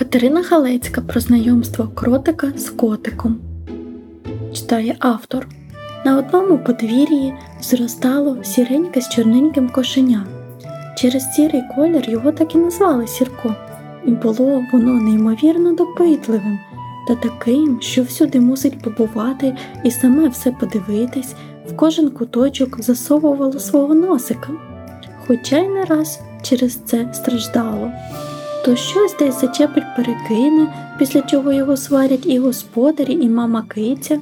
Катерина Галецька про знайомство кротика з котиком. Читає автор. На одному подвір'ї зростало сіреньке з чорненьким кошеня. Через сірий колір його так і назвали Сірко, і було воно неймовірно допитливим та таким, що всюди мусить побувати і саме все подивитись, в кожен куточок засовувало свого носика, хоча й не раз через це страждало то щось десь зачепить перекине, після чого його сварять і господарі, і мама киця.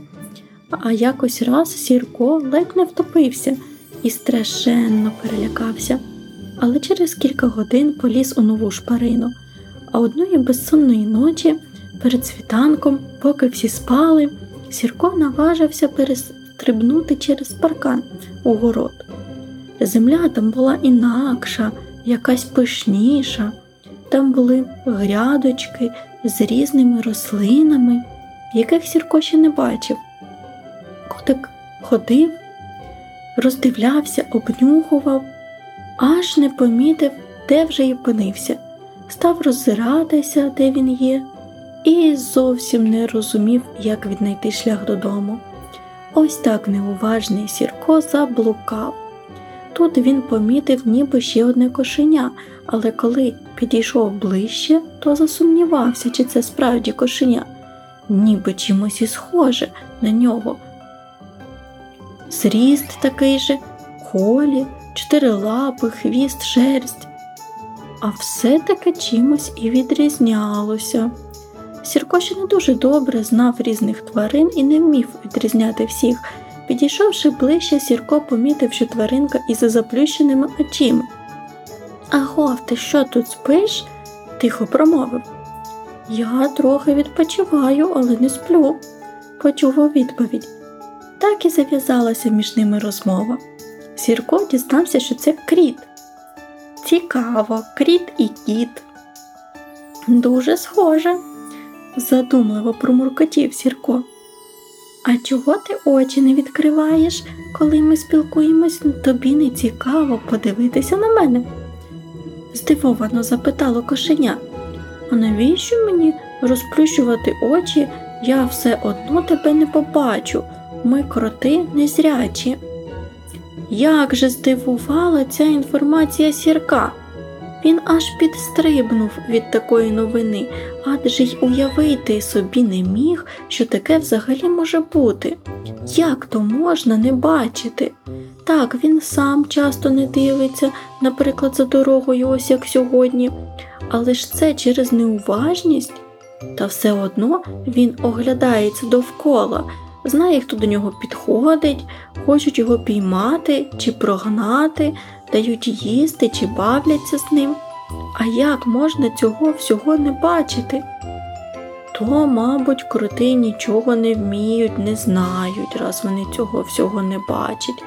А якось раз Сірко ледь не втопився і страшенно перелякався, але через кілька годин поліз у нову шпарину. А одної безсонної ночі перед світанком, поки всі спали, Сірко наважився перестрибнути через паркан у город. Земля там була інакша, якась пишніша. Там були грядочки з різними рослинами, яких Сірко ще не бачив. Котик ходив, роздивлявся, обнюхував, аж не помітив, де вже й опинився, став роззиратися, де він є, і зовсім не розумів, як віднайти шлях додому. Ось так неуважний Сірко заблукав. Тут він помітив ніби ще одне кошеня, але коли підійшов ближче, то засумнівався, чи це справді кошеня, ніби чимось і схоже на нього. Зріст такий же, колі, чотири лапи, хвіст, шерсть, а все таки чимось і відрізнялося. Сірко ще не дуже добре знав різних тварин і не вмів відрізняти всіх. Підійшовши ближче, Сірко помітив, що тваринка із заплющеними очима. Агов, ти що тут спиш? тихо промовив. Я трохи відпочиваю, але не сплю, почув у відповідь. Так і зав'язалася між ними розмова. Сірко дізнався, що це кріт. Цікаво, кріт і кіт. Дуже схоже, задумливо промуркотів Сірко. А чого ти очі не відкриваєш, коли ми спілкуємось, тобі не цікаво подивитися на мене? здивовано запитало кошеня. А навіщо мені розплющувати очі? Я все одно тебе не побачу. Ми кроти незрячі. Як же здивувала ця інформація сірка? Він аж підстрибнув від такої новини, адже й уявити собі не міг, що таке взагалі може бути. Як то можна не бачити? Так, він сам часто не дивиться, наприклад, за дорогою, ось як сьогодні, але ж це через неуважність. Та все одно він оглядається довкола, знає, хто до нього підходить, хочуть його піймати чи прогнати, дають їсти чи бавляться з ним. А як можна цього всього не бачити? То, мабуть, кроти нічого не вміють, не знають, раз вони цього всього не бачать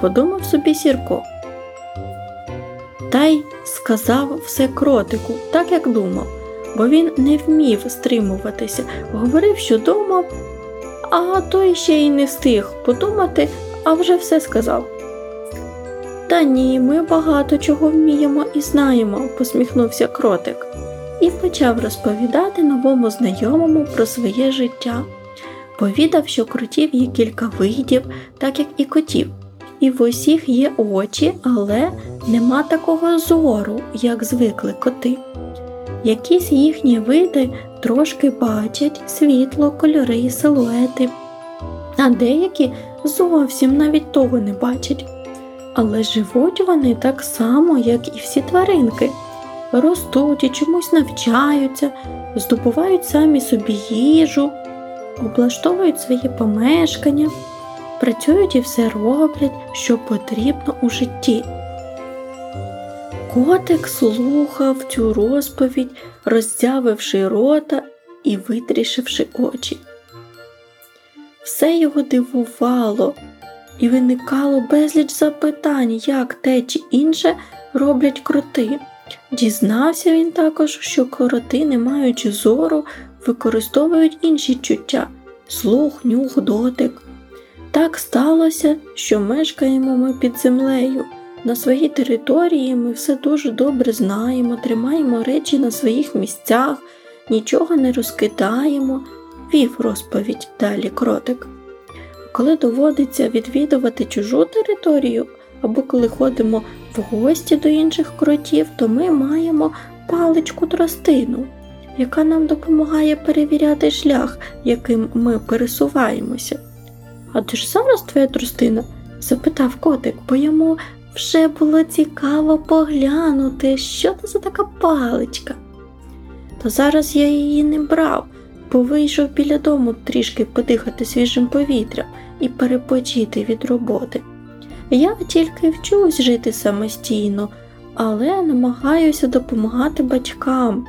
подумав собі Сірко. Та й сказав все кротику, так як думав, бо він не вмів стримуватися, говорив, що думав, а той ще й не встиг подумати, а вже все сказав. Та ні, ми багато чого вміємо і знаємо, посміхнувся кротик, і почав розповідати новому знайомому про своє життя. Повідав, що кротів є кілька видів, так як і котів і в усіх є очі, але нема такого зору, як звикли коти. Якісь їхні види трошки бачать світло, кольори і силуети, а деякі зовсім навіть того не бачать. Але живуть вони так само, як і всі тваринки, ростуть і чомусь навчаються, здобувають самі собі їжу, облаштовують свої помешкання працюють і все роблять, що потрібно у житті. Котик слухав цю розповідь, роззявивши рота і витрішивши очі. Все його дивувало і виникало безліч запитань, як те чи інше роблять кроти. Дізнався він також, що кроти, не маючи зору, використовують інші чуття слух, нюх, дотик. Так сталося, що мешкаємо ми під землею. На своїй території ми все дуже добре знаємо, тримаємо речі на своїх місцях, нічого не розкидаємо, вів розповідь далі кротик. Коли доводиться відвідувати чужу територію, або коли ходимо в гості до інших кротів, то ми маємо паличку тростину, яка нам допомагає перевіряти шлях, яким ми пересуваємося. А де ж зараз твоя тростина? запитав котик, бо йому вже було цікаво поглянути, що це за така паличка. Та зараз я її не брав, бо вийшов біля дому трішки подихати свіжим повітрям і перепочити від роботи. Я тільки вчусь жити самостійно, але намагаюся допомагати батькам.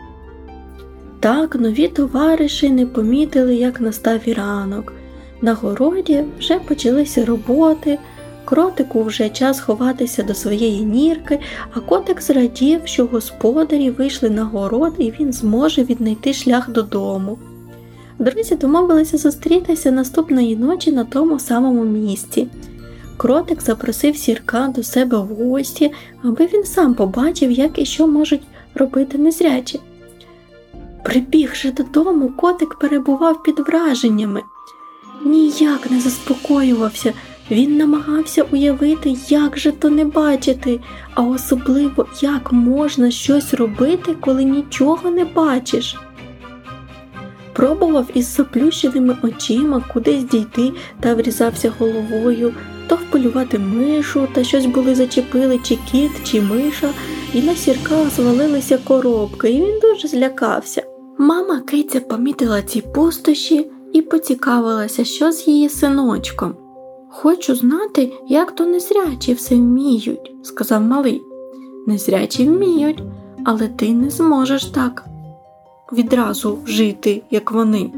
Так нові товариші не помітили, як настав і ранок. На городі вже почалися роботи, кротику вже час ховатися до своєї нірки, а котик зрадів, що господарі вийшли на город і він зможе віднайти шлях додому. Друзі домовилися зустрітися наступної ночі на тому самому місці. Кротик запросив сірка до себе в гості, аби він сам побачив, як і що можуть робити незрячі. Прибігши додому, котик перебував під враженнями. Ніяк не заспокоювався, він намагався уявити, як же то не бачити, а особливо, як можна щось робити, коли нічого не бачиш. Пробував із заплющеними очима кудись дійти та врізався головою, то вполювати мишу, та щось були зачепили, чи кіт, чи миша, і на сірка звалилися коробки, і він дуже злякався. Мама киця помітила ці пустощі і поцікавилася, що з її синочком. Хочу знати, як то незрячі все вміють, сказав малий. Незрячі вміють, але ти не зможеш так відразу жити, як вони,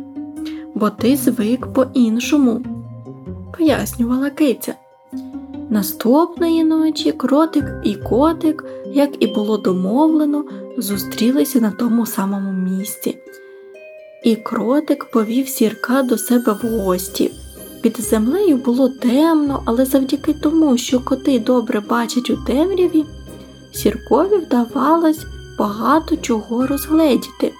бо ти звик по-іншому, пояснювала киця. Наступної ночі кротик і котик, як і було домовлено, зустрілися на тому самому місці. І кротик повів сірка до себе в гості. Під землею було темно, але завдяки тому, що коти добре бачать у темряві, сіркові вдавалось багато чого розгледіти.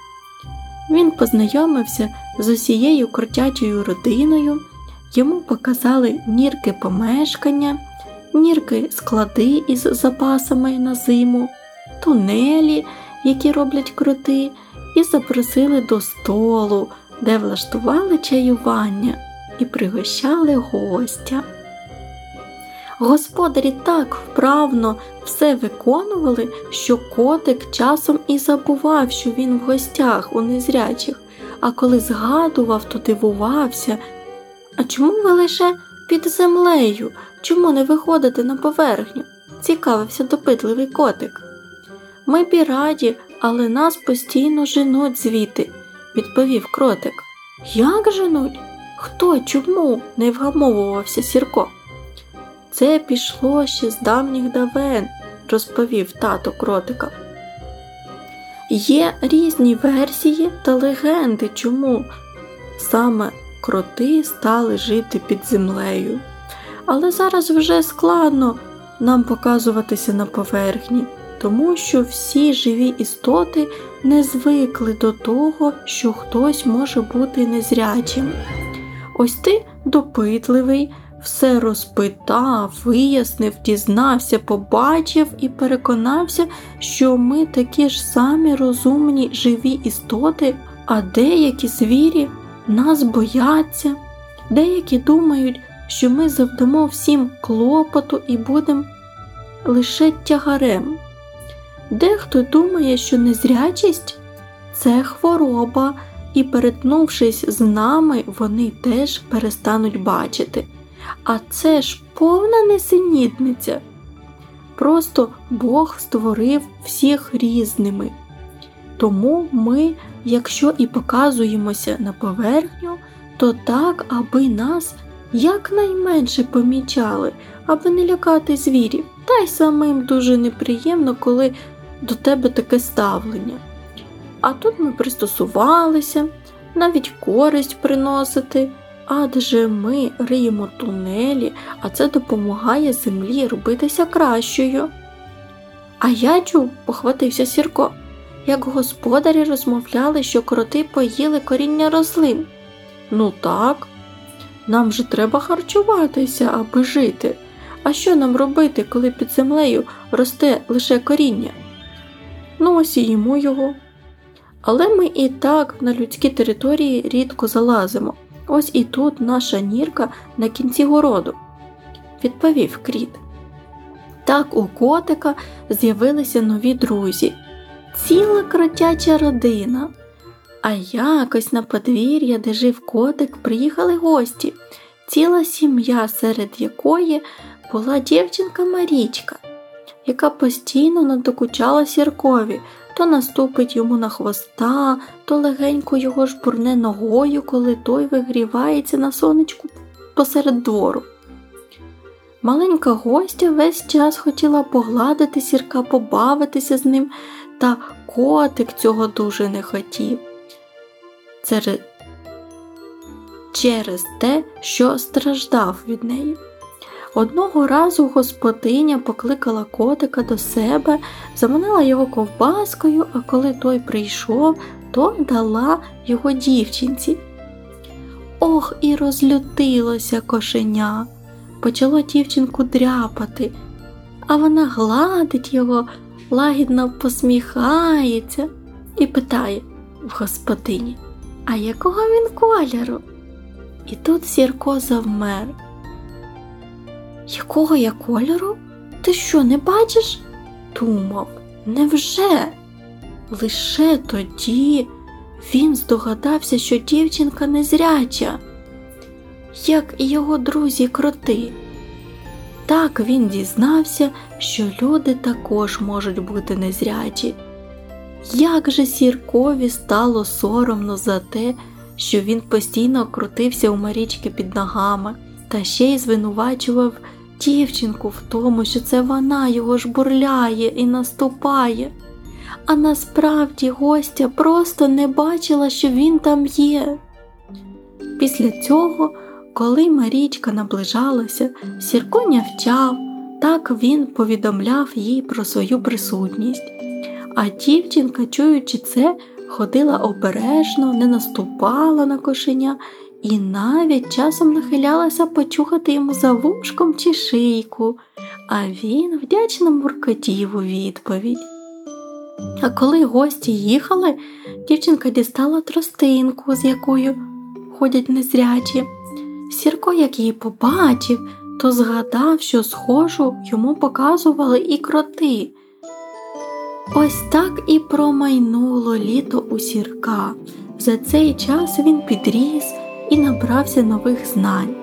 Він познайомився з усією кротячою родиною, йому показали нірки помешкання, нірки склади із запасами на зиму, тунелі, які роблять кроти, і запросили до столу, де влаштували чаювання і пригощали гостя. Господарі так вправно все виконували, що котик часом і забував, що він в гостях у незрячих, а коли згадував, то дивувався. А чому ви лише під землею? Чому не виходите на поверхню? цікавився допитливий котик. Ми б і раді, але нас постійно женуть звідти, відповів кротик. Як женуть? Хто чому? не вгамовувався Сірко. Це пішло ще з давніх давен, розповів тато кротика. Є різні версії та легенди, чому саме кроти стали жити під землею. Але зараз вже складно нам показуватися на поверхні, тому що всі живі істоти не звикли до того, що хтось може бути незрячим. Ось ти допитливий все розпитав, вияснив, дізнався, побачив і переконався, що ми такі ж самі розумні живі істоти, а деякі звірі нас бояться, деякі думають, що ми завдамо всім клопоту і будемо лише тягарем. Дехто думає, що незрячість це хвороба, і, перетнувшись з нами, вони теж перестануть бачити. А це ж повна несенітниця. Просто Бог створив всіх різними. Тому ми, якщо і показуємося на поверхню, то так, аби нас якнайменше помічали, аби не лякати звірів, та й самим дуже неприємно, коли до тебе таке ставлення. А тут ми пристосувалися, навіть користь приносити адже ми риємо тунелі, а це допомагає землі робитися кращою. А я чув, похватився Сірко, як господарі розмовляли, що кроти поїли коріння рослин. Ну так, нам же треба харчуватися, аби жити. А що нам робити, коли під землею росте лише коріння? Ну, ось їмо його. Але ми і так на людські території рідко залазимо. Ось і тут наша нірка на кінці городу, відповів кріт. Так у котика з'явилися нові друзі, ціла кротяча родина. А якось на подвір'я, де жив котик, приїхали гості, ціла сім'я, серед якої була дівчинка Марічка, яка постійно надокучала сіркові, то наступить йому на хвоста, то легенько його жбурне ногою, коли той вигрівається на сонечку посеред двору. Маленька гостя весь час хотіла погладити сірка, побавитися з ним, та котик цього дуже не хотів. Через, через те, що страждав від неї. Одного разу господиня покликала котика до себе, заманила його ковбаскою, а коли той прийшов, то дала його дівчинці. Ох, і розлютилося кошеня, почало дівчинку дряпати, а вона гладить його, лагідно посміхається і питає в господині, а якого він кольору? І тут Сірко завмер. Якого я кольору? Ти що, не бачиш? думав, невже? Лише тоді він здогадався, що дівчинка незряча, як і його друзі кроти. Так він дізнався, що люди також можуть бути незрячі. Як же сіркові стало соромно за те, що він постійно крутився у Марічки під ногами, та ще й звинувачував дівчинку в тому, що це вона його жбурляє і наступає. А насправді гостя просто не бачила, що він там є. Після цього, коли Марічка наближалася, Сірко нявчав, так він повідомляв їй про свою присутність. А дівчинка, чуючи це, ходила обережно, не наступала на кошеня і навіть часом нахилялася почухати йому за вушком чи шийку, а він вдячно муркотів у відповідь. А коли гості їхали, дівчинка дістала тростинку, з якою ходять незрячі. Сірко, як її побачив, то згадав, що схожу йому показували і кроти. Ось так і промайнуло літо у сірка. За цей час він підріс і набрався нових знань.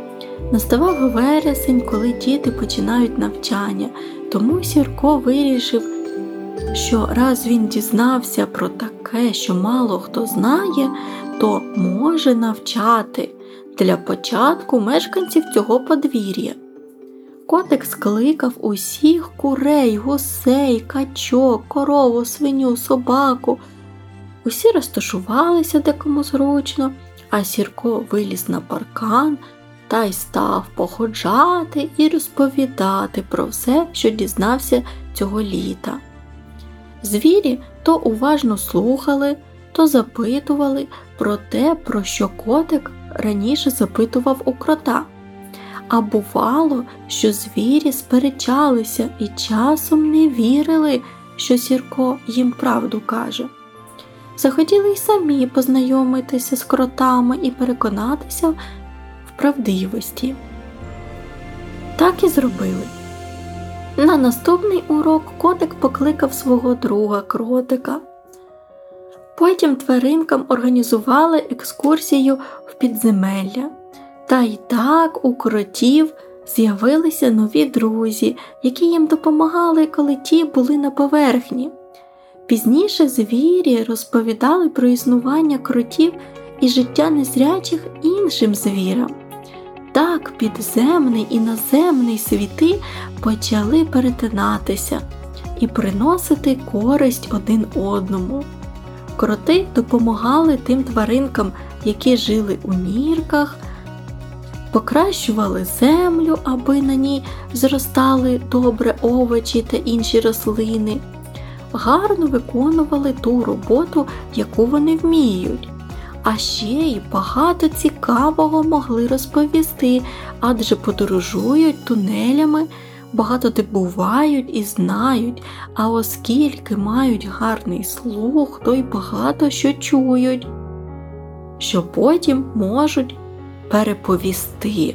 Наставав вересень, коли діти починають навчання, тому Сірко вирішив, що раз він дізнався про таке, що мало хто знає, то може навчати для початку мешканців цього подвір'я. Котик скликав усіх курей, гусей, качок, корову, свиню, собаку. Усі розташувалися декому зручно, а Сірко виліз на паркан та й став походжати і розповідати про все, що дізнався цього літа. Звірі то уважно слухали, то запитували про те, про що котик раніше запитував у крота. А бувало, що звірі сперечалися і часом не вірили, що Сірко їм правду каже захотіли й самі познайомитися з кротами і переконатися в правдивості. Так і зробили. На наступний урок котик покликав свого друга кротика. Потім тваринкам організували екскурсію в підземелля. Та й так у кротів з'явилися нові друзі, які їм допомагали, коли ті були на поверхні. Пізніше звірі розповідали про існування кротів і життя незрячих іншим звірам. Так підземний і наземний світи почали перетинатися і приносити користь один одному. Кроти допомагали тим тваринкам, які жили у нірках, покращували землю, аби на ній зростали добре овочі та інші рослини гарно виконували ту роботу, яку вони вміють. А ще й багато цікавого могли розповісти, адже подорожують тунелями, багато де бувають і знають, а оскільки мають гарний слух, то й багато що чують, що потім можуть переповісти.